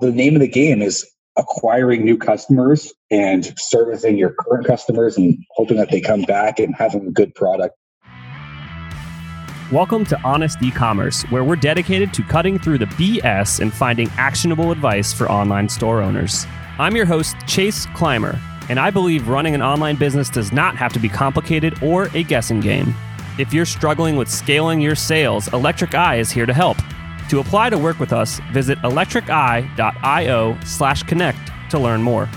The name of the game is acquiring new customers and servicing your current customers and hoping that they come back and having a good product. Welcome to Honest E-commerce, where we're dedicated to cutting through the BS and finding actionable advice for online store owners. I'm your host, Chase Clymer, and I believe running an online business does not have to be complicated or a guessing game. If you're struggling with scaling your sales, Electric Eye is here to help. To apply to work with us, visit electriceye.io slash connect to learn more.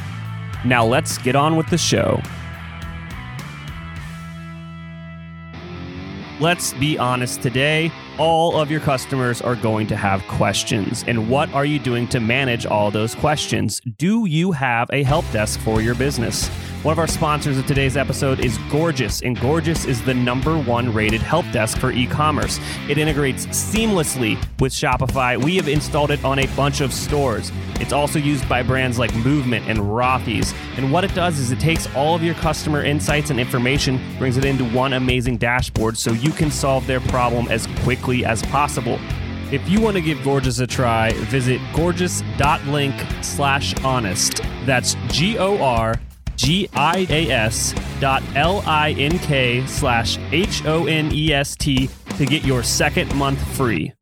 Now let's get on with the show. Let's be honest today, all of your customers are going to have questions. And what are you doing to manage all those questions? Do you have a help desk for your business? One of our sponsors of today's episode is Gorgias, and Gorgias is the number one rated help desk for e commerce. It integrates seamlessly with Shopify. We have installed it on a bunch of stores. It's also used by brands like Movement and Rothy's. And what it does is it takes all of your customer insights and information, brings it into one amazing dashboard so you can solve their problem as quickly as possible. If you want to give Gorgias a try, visit gorgias.link slash honest. That's G O R G-I-A-S dot L-I-N-K slash H-O-N-E-S-T to get your second month free.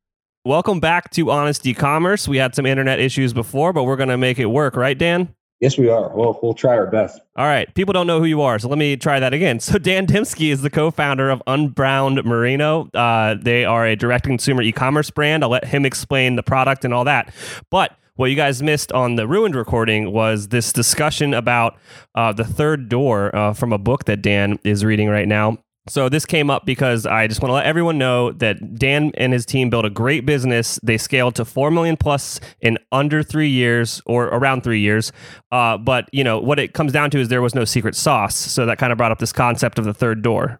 Welcome back to Honest E-commerce. We had some internet issues before, but we're going to make it work, right, Dan? Yes, we are. Well, we'll try our best. All right. People don't know who you are, so let me try that again. So, Dan Demsky is the co-founder of Unbound Merino. Uh, they are a direct-to-consumer e-commerce brand. I'll let him explain the product and all that. But what you guys missed on the ruined recording was this discussion about uh, the third door uh, from a book that Dan is reading right now. So this came up because I just want to let everyone know that Dan and his team built a great business. They scaled to four million plus in under three years or around three years. Uh, but you know what it comes down to is there was no secret sauce. So that kind of brought up this concept of the third door.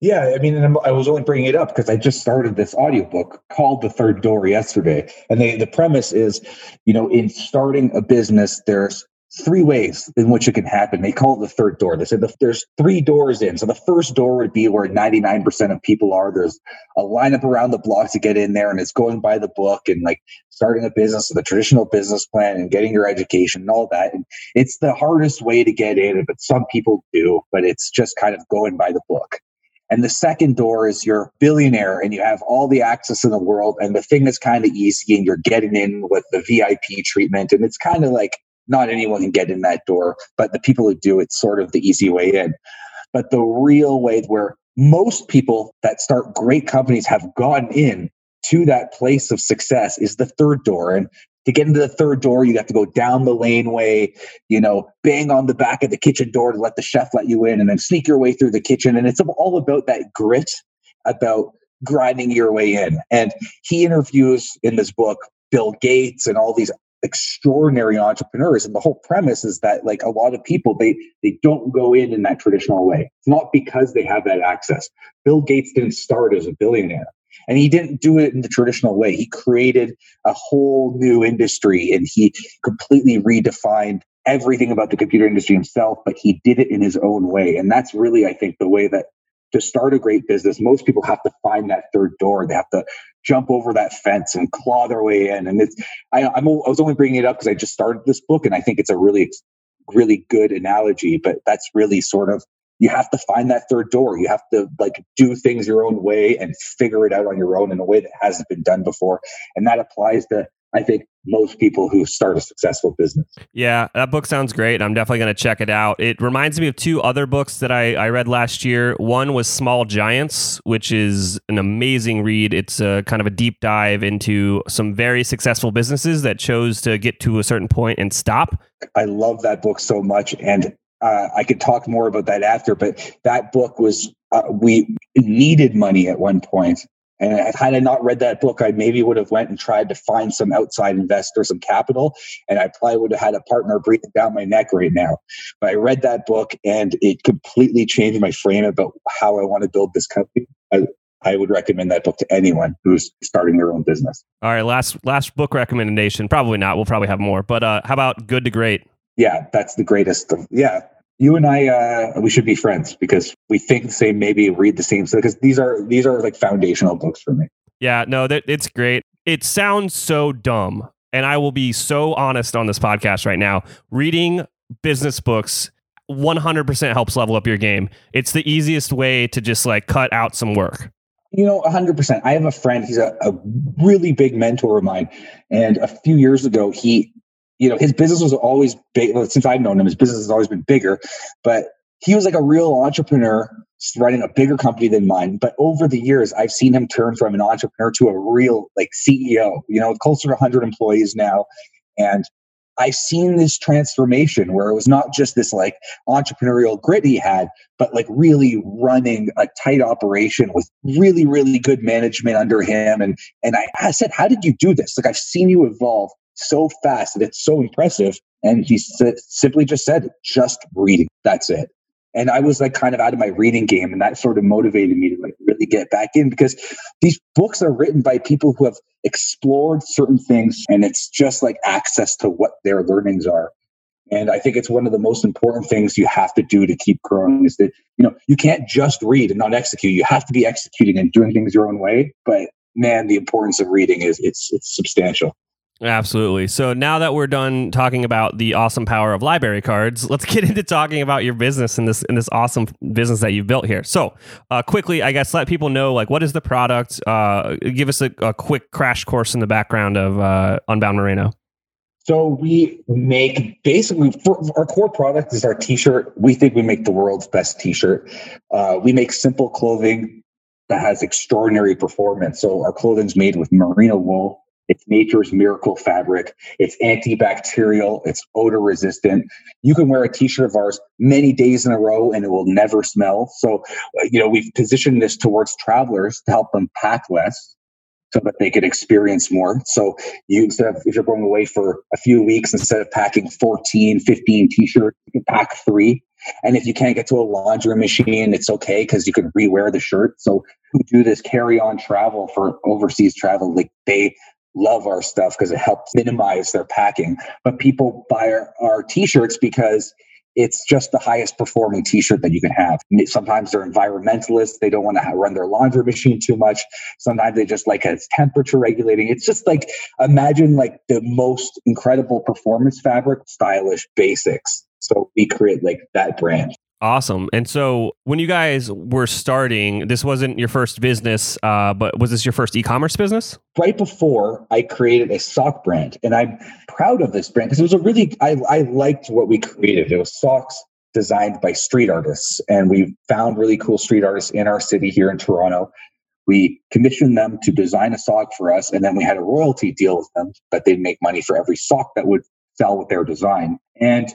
Yeah, I mean, I was only bringing it up because I just started this audiobook called The Third Door yesterday. And the, the premise is, you know, in starting a business, there's three ways in which it can happen. They call it the third door. They said the, there's three doors in. So the first door would be where 99% of people are. There's a lineup around the block to get in there, and it's going by the book and like starting a business with a traditional business plan and getting your education and all that. And it's the hardest way to get in, but some people do, but it's just kind of going by the book. And the second door is you're billionaire and you have all the access in the world. And the thing that's kind of easy and you're getting in with the VIP treatment. And it's kind of like not anyone can get in that door, but the people who do, it's sort of the easy way in. But the real way where most people that start great companies have gone in to that place of success is the third door. And to get into the third door, you have to go down the laneway, you know, bang on the back of the kitchen door to let the chef let you in, and then sneak your way through the kitchen. And it's all about that grit, about grinding your way in. And he interviews in this book Bill Gates and all these extraordinary entrepreneurs and the whole premise is that like a lot of people they they don't go in in that traditional way it's not because they have that access bill gates didn't start as a billionaire and he didn't do it in the traditional way. He created a whole new industry and he completely redefined everything about the computer industry himself, but he did it in his own way. And that's really, I think, the way that to start a great business, most people have to find that third door. They have to jump over that fence and claw their way in. And it's, I, I'm, I was only bringing it up because I just started this book and I think it's a really, really good analogy, but that's really sort of you have to find that third door. You have to like do things your own way and figure it out on your own in a way that hasn't been done before. And that applies to, I think, most people who start a successful business. Yeah, that book sounds great. I'm definitely going to check it out. It reminds me of two other books that I, I read last year. One was Small Giants, which is an amazing read. It's a kind of a deep dive into some very successful businesses that chose to get to a certain point and stop. I love that book so much. And uh, I could talk more about that after, but that book was, uh, we needed money at one point. And had I not read that book, I maybe would have went and tried to find some outside investor, some capital, and I probably would have had a partner breathing down my neck right now. But I read that book and it completely changed my frame about how I want to build this company. I, I would recommend that book to anyone who's starting their own business. All right, last last book recommendation. Probably not. We'll probably have more. But uh, how about Good to Great? Yeah, that's the greatest. Of, yeah, you and I, uh, we should be friends because we think the same, maybe read the same. Because these are these are like foundational books for me. Yeah, no, that it's great. It sounds so dumb, and I will be so honest on this podcast right now, reading business books 100% helps level up your game. It's the easiest way to just like cut out some work. You know, 100%. I have a friend, he's a, a really big mentor of mine. And a few years ago, he, you know, his business was always big. Since I've known him, his business has always been bigger. But he was like a real entrepreneur running a bigger company than mine. But over the years, I've seen him turn from an entrepreneur to a real like CEO, you know, closer to 100 employees now. And I've seen this transformation where it was not just this like entrepreneurial grit he had, but like really running a tight operation with really, really good management under him. And and I, I said, How did you do this? Like I've seen you evolve so fast that it's so impressive. And he said, simply just said, just reading. That's it. And I was like kind of out of my reading game, and that sort of motivated me to like really get back in because these books are written by people who have explored certain things, and it's just like access to what their learnings are. And I think it's one of the most important things you have to do to keep growing is that, you know, you can't just read and not execute. You have to be executing and doing things your own way. But man, the importance of reading is it's it's substantial. Absolutely. So now that we're done talking about the awesome power of library cards, let's get into talking about your business and this in this awesome business that you've built here. So, uh, quickly, I guess let people know like what is the product. Uh, give us a, a, quick crash course in the background of uh, Unbound Merino. So we make basically our core product is our T-shirt. We think we make the world's best T-shirt. Uh, we make simple clothing that has extraordinary performance. So our clothing's made with merino wool it's nature's miracle fabric. It's antibacterial. It's odor resistant. You can wear a t-shirt of ours many days in a row and it will never smell. So, uh, you know, we've positioned this towards travelers to help them pack less so that they could experience more. So you instead of if you're going away for a few weeks, instead of packing 14, 15 t-shirts, you can pack three. And if you can't get to a laundry machine, it's okay because you can rewear the shirt. So who do this carry on travel for overseas travel, like they love our stuff because it helps minimize their packing. But people buy our, our t-shirts because it's just the highest performing t-shirt that you can have. Sometimes they're environmentalists. They don't want to run their laundry machine too much. Sometimes they just like it's temperature regulating. It's just like imagine like the most incredible performance fabric, stylish basics. So we create like that brand. Awesome. And so when you guys were starting, this wasn't your first business, uh, but was this your first e commerce business? Right before I created a sock brand. And I'm proud of this brand because it was a really, I, I liked what we created. It was socks designed by street artists. And we found really cool street artists in our city here in Toronto. We commissioned them to design a sock for us. And then we had a royalty deal with them that they'd make money for every sock that would sell with their design. And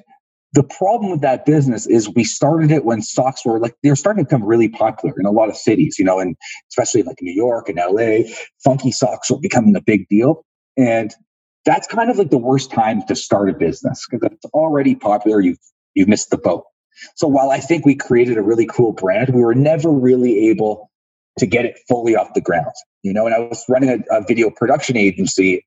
the problem with that business is we started it when socks were like they're starting to become really popular in a lot of cities, you know, and especially like New York and LA, funky socks were becoming a big deal. And that's kind of like the worst time to start a business because it's already popular, you've you've missed the boat. So while I think we created a really cool brand, we were never really able to get it fully off the ground. You know, and I was running a, a video production agency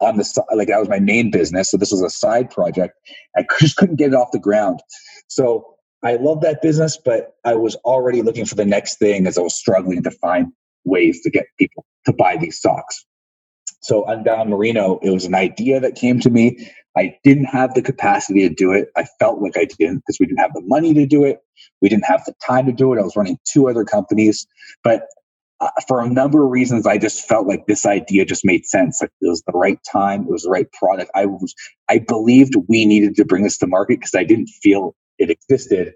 on the side, like that was my main business. So this was a side project. I just couldn't get it off the ground. So I love that business, but I was already looking for the next thing as I was struggling to find ways to get people to buy these socks. So Unbound Merino, it was an idea that came to me. I didn't have the capacity to do it. I felt like I didn't because we didn't have the money to do it. We didn't have the time to do it. I was running two other companies, but uh, for a number of reasons, I just felt like this idea just made sense. Like it was the right time, it was the right product. I was, I believed we needed to bring this to market because I didn't feel it existed.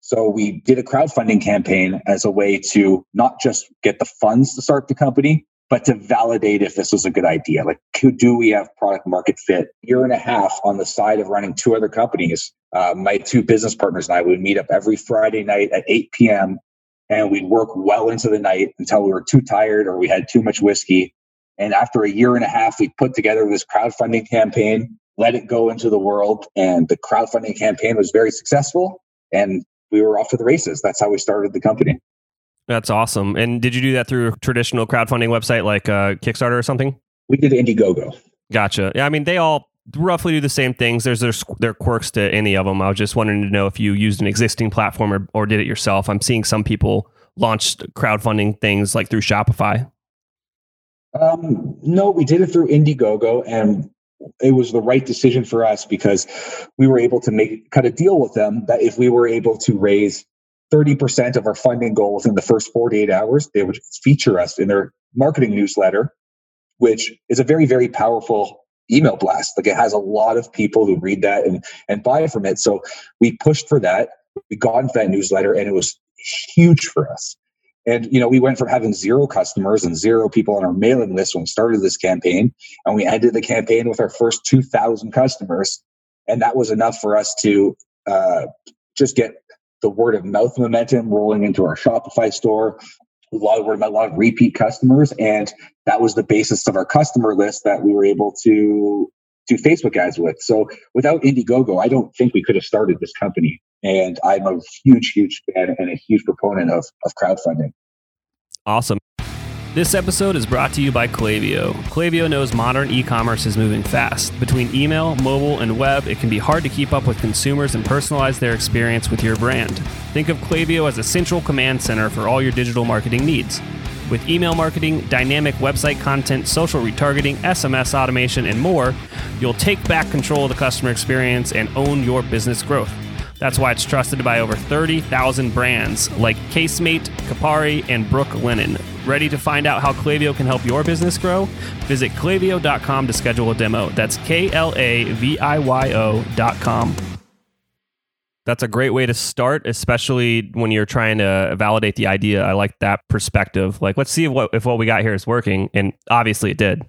So we did a crowdfunding campaign as a way to not just get the funds to start the company, but to validate if this was a good idea. Like, do we have product market fit? Year and a half on the side of running two other companies. Uh, my two business partners and I would meet up every Friday night at 8 p.m and we'd work well into the night until we were too tired or we had too much whiskey. And after a year and a half, we put together this crowdfunding campaign, let it go into the world. And the crowdfunding campaign was very successful. And we were off to the races. That's how we started the company. That's awesome. And did you do that through a traditional crowdfunding website like uh, Kickstarter or something? We did Indiegogo. Gotcha. Yeah, I mean, they all roughly do the same things. There's their, their quirks to any of them. I was just wondering to know if you used an existing platform or, or did it yourself. I'm seeing some people launch crowdfunding things like through Shopify. Um, no, we did it through Indiegogo, and it was the right decision for us because we were able to make cut a deal with them that if we were able to raise 30% of our funding goal within the first 48 hours, they would feature us in their marketing newsletter, which is a very, very powerful email blast. Like it has a lot of people who read that and, and buy from it. So we pushed for that. We got into that newsletter and it was huge for us. And you know, we went from having zero customers and zero people on our mailing list when we started this campaign, and we ended the campaign with our first 2,000 customers, and that was enough for us to uh, just get the word of mouth momentum rolling into our Shopify store. A lot of word, a lot of repeat customers, and that was the basis of our customer list that we were able to do Facebook ads with. So without Indiegogo, I don't think we could have started this company. And I'm a huge, huge fan and a huge proponent of, of crowdfunding. Awesome. This episode is brought to you by Klaviyo. Klaviyo knows modern e commerce is moving fast. Between email, mobile, and web, it can be hard to keep up with consumers and personalize their experience with your brand. Think of Klaviyo as a central command center for all your digital marketing needs. With email marketing, dynamic website content, social retargeting, SMS automation, and more, you'll take back control of the customer experience and own your business growth. That's why it's trusted by over 30,000 brands like Casemate, Kapari, and Brooklinen. Ready to find out how Klaviyo can help your business grow? Visit klaviyo.com to schedule a demo. That's K L A V I Y O.com. That's a great way to start, especially when you're trying to validate the idea. I like that perspective. Like, let's see if what, if what we got here is working. And obviously it did.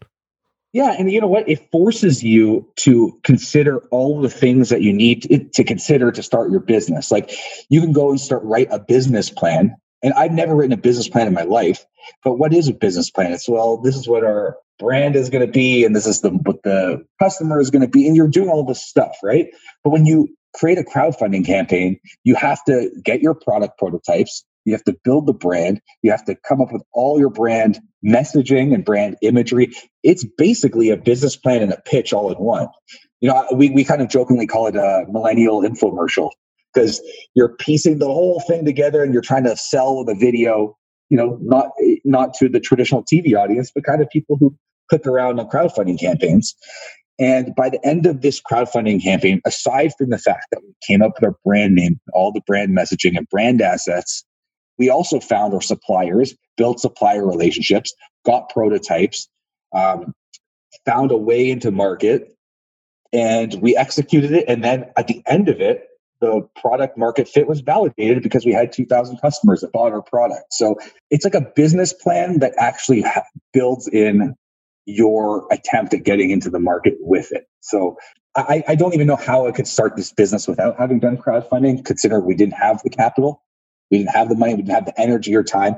Yeah, and you know what? It forces you to consider all the things that you need to consider to start your business. Like you can go and start write a business plan. And I've never written a business plan in my life. But what is a business plan? It's well, this is what our brand is going to be, and this is the what the customer is going to be, and you're doing all this stuff, right? But when you create a crowdfunding campaign, you have to get your product prototypes, you have to build the brand. You have to come up with all your brand messaging and brand imagery. It's basically a business plan and a pitch all in one. You know, we, we kind of jokingly call it a millennial infomercial because you're piecing the whole thing together and you're trying to sell the video, you know, not not to the traditional TV audience, but kind of people who click around on crowdfunding campaigns. And by the end of this crowdfunding campaign, aside from the fact that we came up with our brand name, all the brand messaging and brand assets, we also found our suppliers, built supplier relationships, got prototypes, um, found a way into market, and we executed it. And then at the end of it, the product market fit was validated because we had 2,000 customers that bought our product. So it's like a business plan that actually ha- builds in your attempt at getting into the market with it. So I, I, don't even know how I could start this business without having done crowdfunding, considering we didn't have the capital. We didn't have the money. We didn't have the energy or time.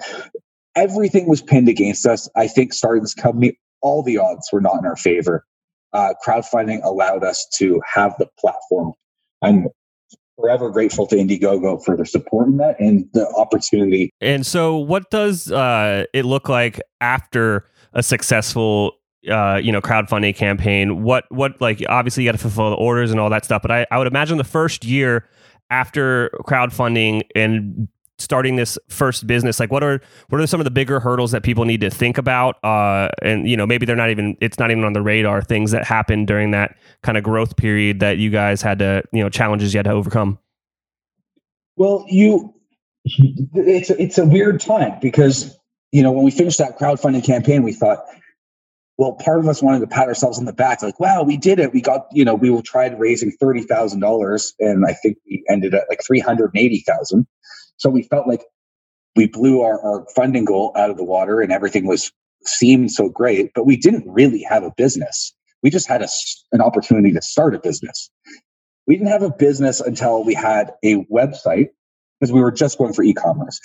Everything was pinned against us. I think starting this company, all the odds were not in our favor. Uh, crowdfunding allowed us to have the platform. I'm forever grateful to Indiegogo for their support in that and the opportunity. And so, what does uh, it look like after a successful uh, you know crowdfunding campaign what what like obviously you got to fulfill the orders and all that stuff but I, I would imagine the first year after crowdfunding and starting this first business like what are what are some of the bigger hurdles that people need to think about uh, and you know maybe they're not even it's not even on the radar things that happened during that kind of growth period that you guys had to you know challenges you had to overcome well you it's a, it's a weird time because you know when we finished that crowdfunding campaign we thought well, part of us wanted to pat ourselves on the back, like, wow, we did it. We got, you know, we tried raising thirty thousand dollars, and I think we ended at like three hundred eighty thousand. So we felt like we blew our, our funding goal out of the water and everything was seemed so great, but we didn't really have a business. We just had a, an opportunity to start a business. We didn't have a business until we had a website because we were just going for e-commerce,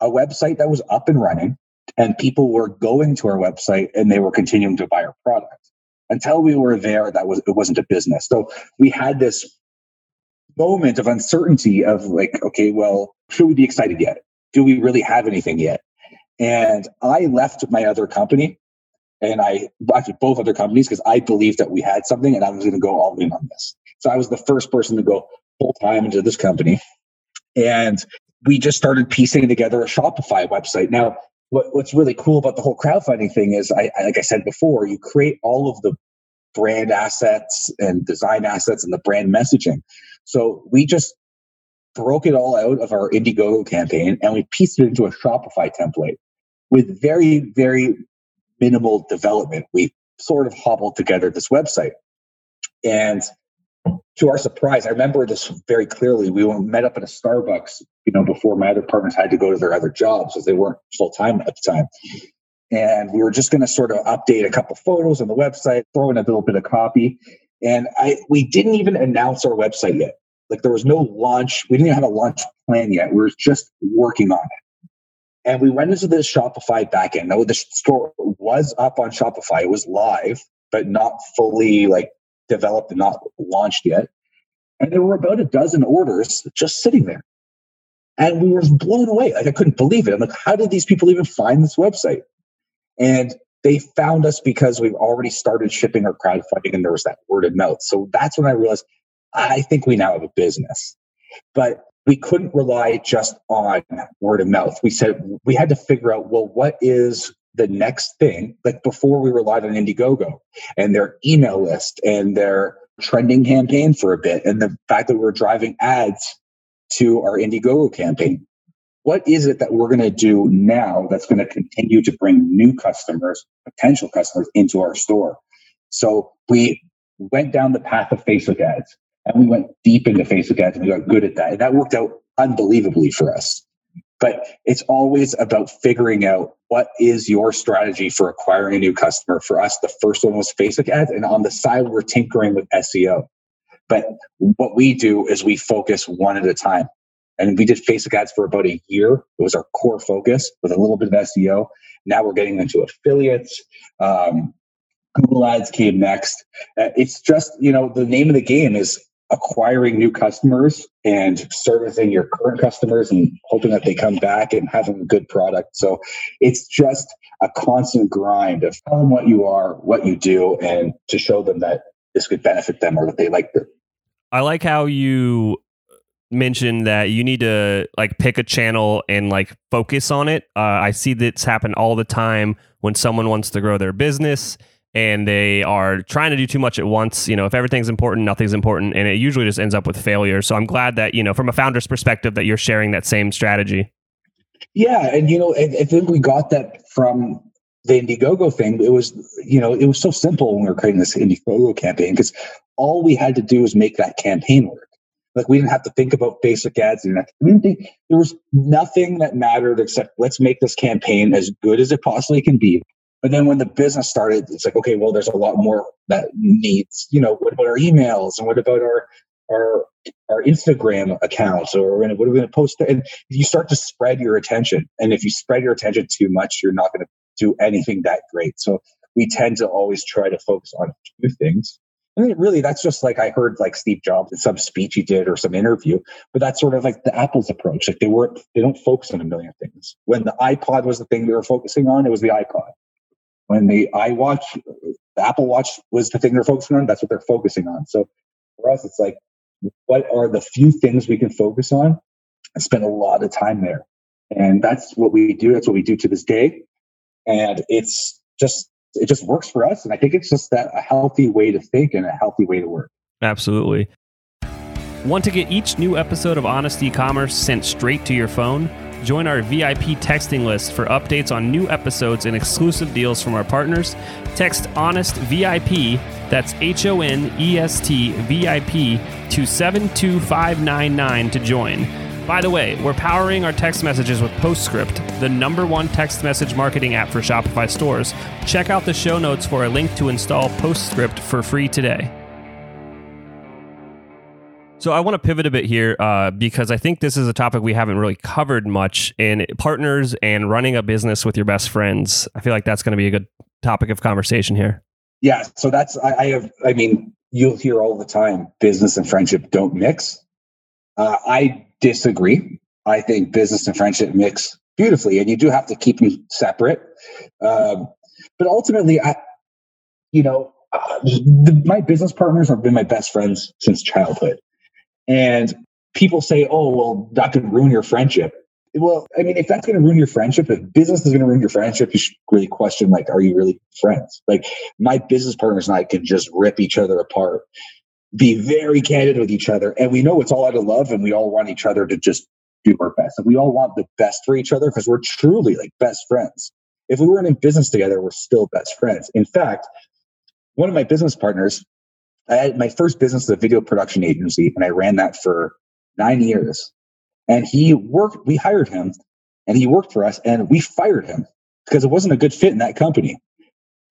a website that was up and running and people were going to our website and they were continuing to buy our product. Until we were there, that was it wasn't a business. So we had this moment of uncertainty of like, okay, well, should we be excited yet? Do we really have anything yet? And I left my other company and I actually both other companies because I believed that we had something and I was going to go all in on this. So I was the first person to go full time into this company. And we just started piecing together a Shopify website. Now, what, what's really cool about the whole crowdfunding thing is, I, I, like I said before, you create all of the brand assets and design assets and the brand messaging. So we just broke it all out of our Indiegogo campaign and we pieced it into a Shopify template with very, very minimal development. We sort of hobbled together this website. And to our surprise, I remember this very clearly. We met up at a Starbucks, you know, before my other partners had to go to their other jobs as they weren't full time at the time. And we were just going to sort of update a couple photos on the website, throw in a little bit of copy. And I we didn't even announce our website yet. Like there was no launch. We didn't even have a launch plan yet. We were just working on it. And we went into the Shopify backend. Now the store was up on Shopify. It was live, but not fully like developed and not launched yet. And there were about a dozen orders just sitting there. And we were blown away. Like I couldn't believe it. I'm like, how did these people even find this website? And they found us because we've already started shipping our crowdfunding and there was that word of mouth. So that's when I realized I think we now have a business. But we couldn't rely just on word of mouth. We said we had to figure out, well, what is the next thing? Like before we relied on Indiegogo and their email list and their trending campaign for a bit, and the fact that we we're driving ads to our Indiegogo campaign. What is it that we're going to do now that's going to continue to bring new customers, potential customers into our store? So we went down the path of Facebook ads and we went deep into Facebook ads and we got good at that. And that worked out unbelievably for us. But it's always about figuring out what is your strategy for acquiring a new customer. For us, the first one was Facebook ads. And on the side, we're tinkering with SEO. But what we do is we focus one at a time. And we did Facebook ads for about a year. It was our core focus with a little bit of SEO. Now we're getting into affiliates. Um, Google Ads came next. Uh, it's just, you know, the name of the game is acquiring new customers and servicing your current customers and hoping that they come back and having a good product. So it's just a constant grind of telling them what you are, what you do, and to show them that this could benefit them or that they like it. I like how you mentioned that you need to like pick a channel and like focus on it. Uh, I see this happen all the time when someone wants to grow their business and they are trying to do too much at once. You know, if everything's important, nothing's important, and it usually just ends up with failure. So I'm glad that you know, from a founder's perspective, that you're sharing that same strategy. Yeah, and you know, I, I think we got that from the Indiegogo thing. It was, you know, it was so simple when we were creating this Indiegogo campaign because all we had to do was make that campaign work. Like we didn't have to think about basic ads. And there was nothing that mattered except let's make this campaign as good as it possibly can be but then when the business started, it's like, okay, well, there's a lot more that needs, you know, what about our emails and what about our our our Instagram accounts or what are we going to post? And you start to spread your attention. And if you spread your attention too much, you're not going to do anything that great. So we tend to always try to focus on few things. Mean, really, that's just like I heard like Steve Jobs in some speech he did or some interview, but that's sort of like the Apple's approach. Like they weren't, they don't focus on a million things. When the iPod was the thing they were focusing on, it was the iPod when the iWatch, the Apple Watch was the thing they're focusing on, that's what they're focusing on. So for us, it's like, what are the few things we can focus on and spend a lot of time there? And that's what we do. That's what we do to this day. And it's just, it just works for us. And I think it's just that a healthy way to think and a healthy way to work. Absolutely. Want to get each new episode of Honest E-commerce sent straight to your phone? Join our VIP texting list for updates on new episodes and exclusive deals from our partners. Text Honest VIP, that's H O N E S T VIP, to 72599 to join. By the way, we're powering our text messages with Postscript, the number one text message marketing app for Shopify stores. Check out the show notes for a link to install Postscript for free today. So I want to pivot a bit here uh, because I think this is a topic we haven't really covered much in partners and running a business with your best friends. I feel like that's going to be a good topic of conversation here. Yeah. So that's I, I have. I mean, you'll hear all the time business and friendship don't mix. Uh, I disagree. I think business and friendship mix beautifully, and you do have to keep them separate. Um, but ultimately, I, you know, uh, the, my business partners have been my best friends since childhood. And people say, oh, well, that could ruin your friendship. Well, I mean, if that's going to ruin your friendship, if business is going to ruin your friendship, you should really question, like, are you really friends? Like, my business partners and I can just rip each other apart, be very candid with each other. And we know it's all out of love and we all want each other to just do our best. And we all want the best for each other because we're truly like best friends. If we weren't in business together, we're still best friends. In fact, one of my business partners, I had my first business, was a video production agency, and I ran that for nine years. And he worked, we hired him and he worked for us and we fired him because it wasn't a good fit in that company.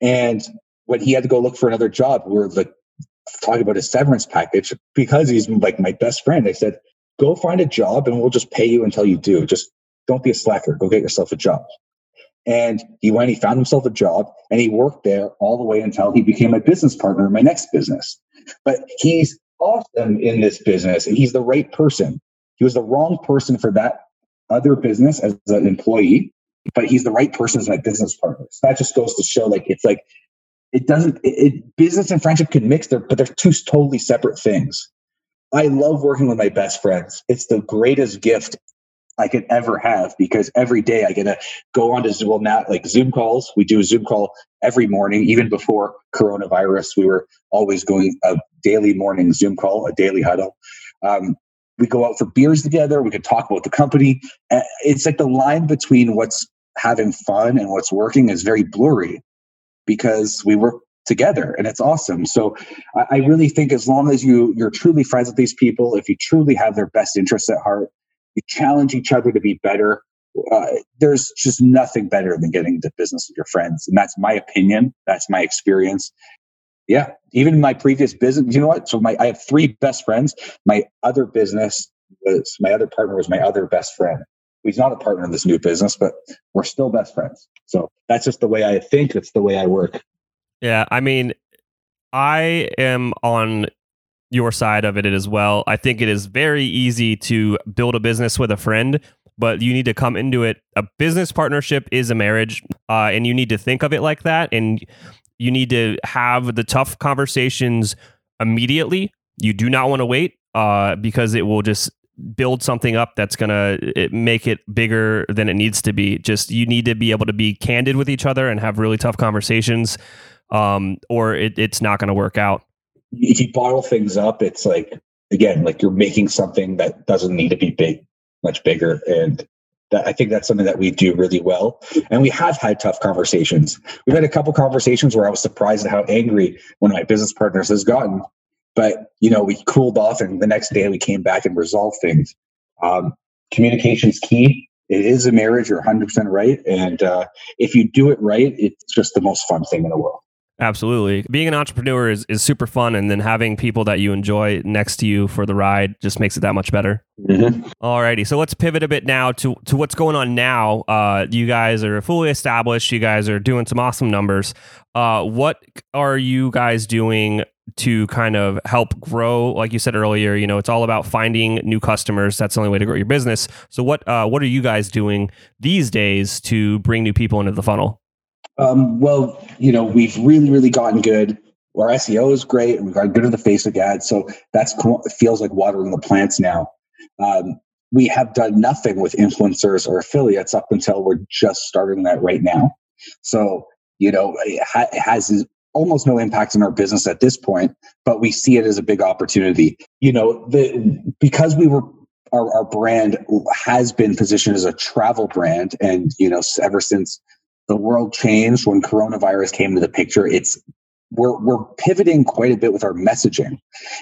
And when he had to go look for another job, we are like talking about his severance package because he's like my best friend. I said, go find a job and we'll just pay you until you do. Just don't be a slacker. Go get yourself a job. And he went, he found himself a job and he worked there all the way until he became a business partner in my next business. But he's awesome in this business and he's the right person. He was the wrong person for that other business as an employee, but he's the right person as my business partner. So that just goes to show like it's like it doesn't it, it business and friendship can mix there, but they're two totally separate things. I love working with my best friends. It's the greatest gift I could ever have because every day I get to go on to Zoom, well, now like Zoom calls. We do a Zoom call every morning, even before coronavirus. We were always going a daily morning Zoom call, a daily huddle. Um, we go out for beers together. We could talk about the company. It's like the line between what's having fun and what's working is very blurry because we work together and it's awesome. So I, really think as long as you you're truly friends with these people, if you truly have their best interests at heart, you challenge each other to be better. Uh, there's just nothing better than getting into business with your friends, and that's my opinion. That's my experience, yeah, even my previous business, you know what? So my I have three best friends. My other business was my other partner was my other best friend. He's not a partner in this new business, but we're still best friends. So that's just the way I think. That's the way I work. Yeah, I mean, I am on your side of it as well. I think it is very easy to build a business with a friend, but you need to come into it. A business partnership is a marriage, uh, and you need to think of it like that. And you need to have the tough conversations immediately. You do not want to wait uh, because it will just build something up that's going to make it bigger than it needs to be. Just you need to be able to be candid with each other and have really tough conversations, um, or it, it's not going to work out. If you bottle things up, it's like again, like you're making something that doesn't need to be big, much bigger, and that I think that's something that we do really well. And we have had tough conversations. We've had a couple conversations where I was surprised at how angry one of my business partners has gotten. But you know, we cooled off, and the next day we came back and resolved things. Um, communication's key. It is a marriage. You're 100 percent right, and uh, if you do it right, it's just the most fun thing in the world. Absolutely. Being an entrepreneur is, is super fun. And then having people that you enjoy next to you for the ride just makes it that much better. Mm-hmm. Alrighty. So let's pivot a bit now to, to what's going on now. Uh, you guys are fully established. You guys are doing some awesome numbers. Uh, what are you guys doing to kind of help grow? Like you said earlier, you know, it's all about finding new customers. That's the only way to grow your business. So what, uh, what are you guys doing these days to bring new people into the funnel? Um, well, you know, we've really, really gotten good. Our SEO is great, and we've got good at the Facebook ads. So that's feels like watering the plants now. Um, we have done nothing with influencers or affiliates up until we're just starting that right now. So you know, it, it has almost no impact on our business at this point, but we see it as a big opportunity. You know, the because we were our, our brand has been positioned as a travel brand, and you know, ever since the world changed when coronavirus came to the picture. It's we're we're pivoting quite a bit with our messaging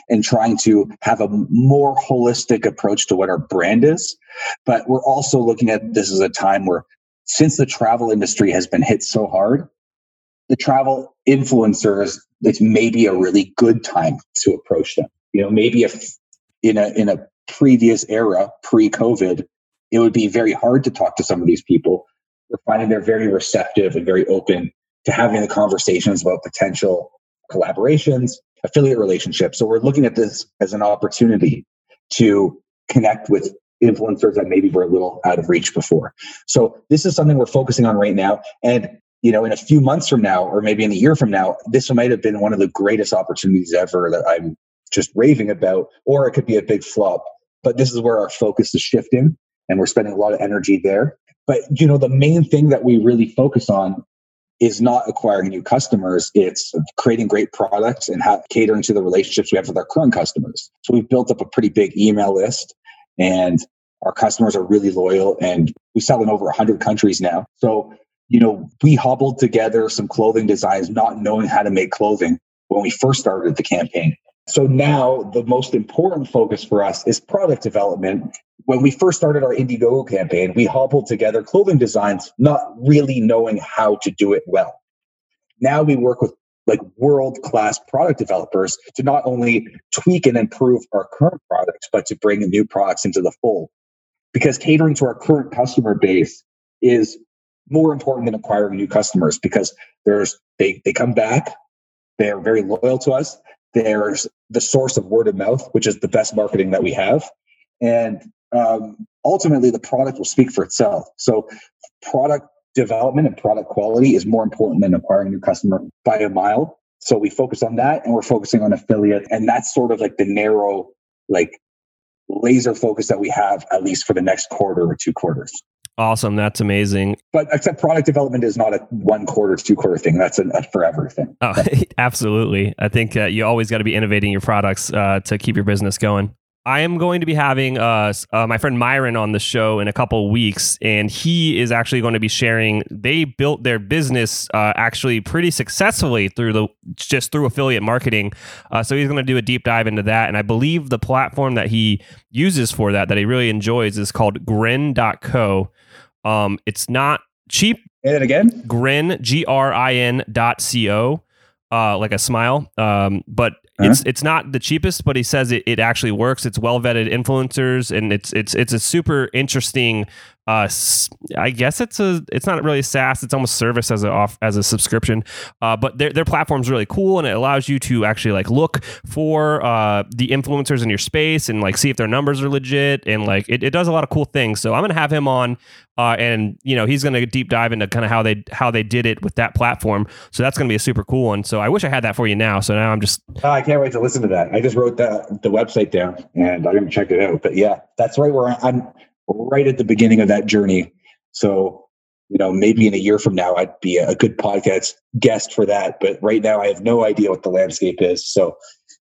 and trying to have a more holistic approach to what our brand is. But we're also looking at this as a time where since the travel industry has been hit so hard, the travel influencers, it's maybe a really good time to approach them. You know, maybe if in a in a previous era, pre-COVID, it would be very hard to talk to some of these people we're finding they're very receptive and very open to having the conversations about potential collaborations, affiliate relationships. So we're looking at this as an opportunity to connect with influencers that maybe were a little out of reach before. So this is something we're focusing on right now. And you know, in a few months from now, or maybe in a year from now, this might have been one of the greatest opportunities ever that I'm just raving about, or it could be a big flop. But this is where our focus is shifting and we're spending a lot of energy there. But you know, the main thing that we really focus on is not acquiring new customers. It's creating great products and catering to the relationships we have with our current customers. So we've built up a pretty big email list and our customers are really loyal and we sell in over 100 countries now. So, you know, we hobbled together some clothing designs, not knowing how to make clothing when we first started the campaign. So now the most important focus for us is product development. When we first started our Indiegogo campaign, we hobbled together clothing designs, not really knowing how to do it well. Now we work with like world class product developers to not only tweak and improve our current products, but to bring new products into the fold. Because catering to our current customer base is more important than acquiring new customers because there's they they come back, they're very loyal to us, there's the source of word of mouth, which is the best marketing that we have. And um, ultimately, the product will speak for itself. So, product development and product quality is more important than acquiring new customer by a mile. So, we focus on that and we're focusing on affiliate. And that's sort of like the narrow, like laser focus that we have, at least for the next quarter or two quarters. Awesome. That's amazing. But except product development is not a one quarter, two quarter thing. That's a, a forever thing. Oh, absolutely. I think uh, you always got to be innovating your products uh, to keep your business going. I am going to be having uh, uh, my friend Myron on the show in a couple weeks, and he is actually going to be sharing. They built their business uh, actually pretty successfully through the just through affiliate marketing. Uh, so he's going to do a deep dive into that, and I believe the platform that he uses for that that he really enjoys is called Grin.co. Um, it's not cheap. And it again, Grin G R I N dot C O. Uh, like a smile, um, but uh-huh. It's it's not the cheapest, but he says it, it actually works. It's well vetted influencers, and it's it's it's a super interesting. Uh, I guess it's a it's not really SaaS. It's almost service as a off as a subscription. Uh, but their their platform's really cool, and it allows you to actually like look for uh the influencers in your space and like see if their numbers are legit, and like it, it does a lot of cool things. So I'm gonna have him on uh, and you know he's to deep dive into kind of how they how they did it with that platform. So that's to be a super cool one. So I wish I had that for you now. So now I'm just oh, I can't wait to listen to that. I just wrote the the website down and I'm to check it out. But yeah, that's right where I'm right at the beginning of that journey. So you know maybe in a year from now I'd be a good podcast guest for that. But right now I have no idea what the landscape is. So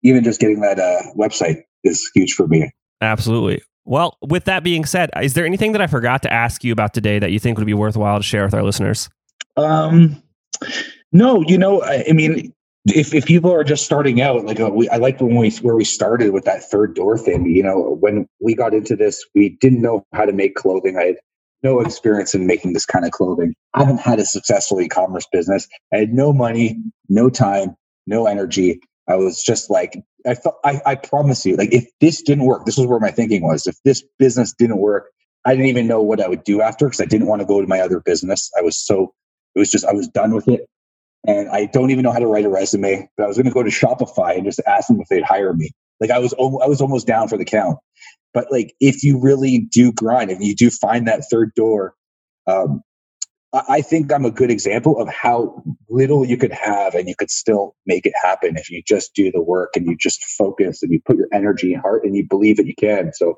even just getting that uh, website is huge for me. Absolutely. Well, with that being said, is there anything that I forgot to ask you about today that you think would be worthwhile to share with our listeners? Um, no, you know, I, I mean, if if people are just starting out, like uh, we, I like when we where we started with that third door thing. You know, when we got into this, we didn't know how to make clothing. I had no experience in making this kind of clothing. I haven't had a successful e-commerce business. I had no money, no time, no energy. I was just like, I thought, I, I promise you, like, if this didn't work, this was where my thinking was. If this business didn't work, I didn't even know what I would do after because I didn't want to go to my other business. I was so, it was just, I was done with it. And I don't even know how to write a resume, but I was going to go to Shopify and just ask them if they'd hire me. Like I was, I was almost down for the count. But like, if you really do grind, if you do find that third door, um, I think I'm a good example of how little you could have and you could still make it happen if you just do the work and you just focus and you put your energy and heart and you believe that you can. So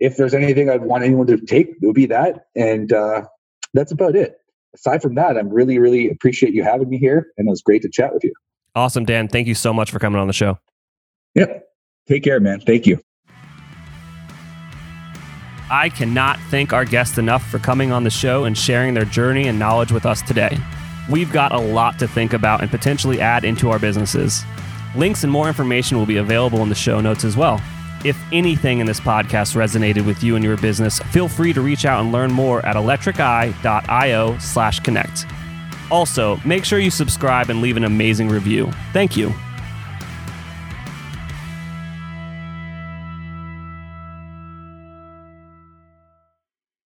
if there's anything I'd want anyone to take, it would be that. And uh, that's about it. Aside from that, I'm really, really appreciate you having me here. And it was great to chat with you. Awesome, Dan. Thank you so much for coming on the show. Yep. Take care, man. Thank you. I cannot thank our guests enough for coming on the show and sharing their journey and knowledge with us today. We've got a lot to think about and potentially add into our businesses. Links and more information will be available in the show notes as well. If anything in this podcast resonated with you and your business, feel free to reach out and learn more at electriceye.io slash connect. Also, make sure you subscribe and leave an amazing review. Thank you.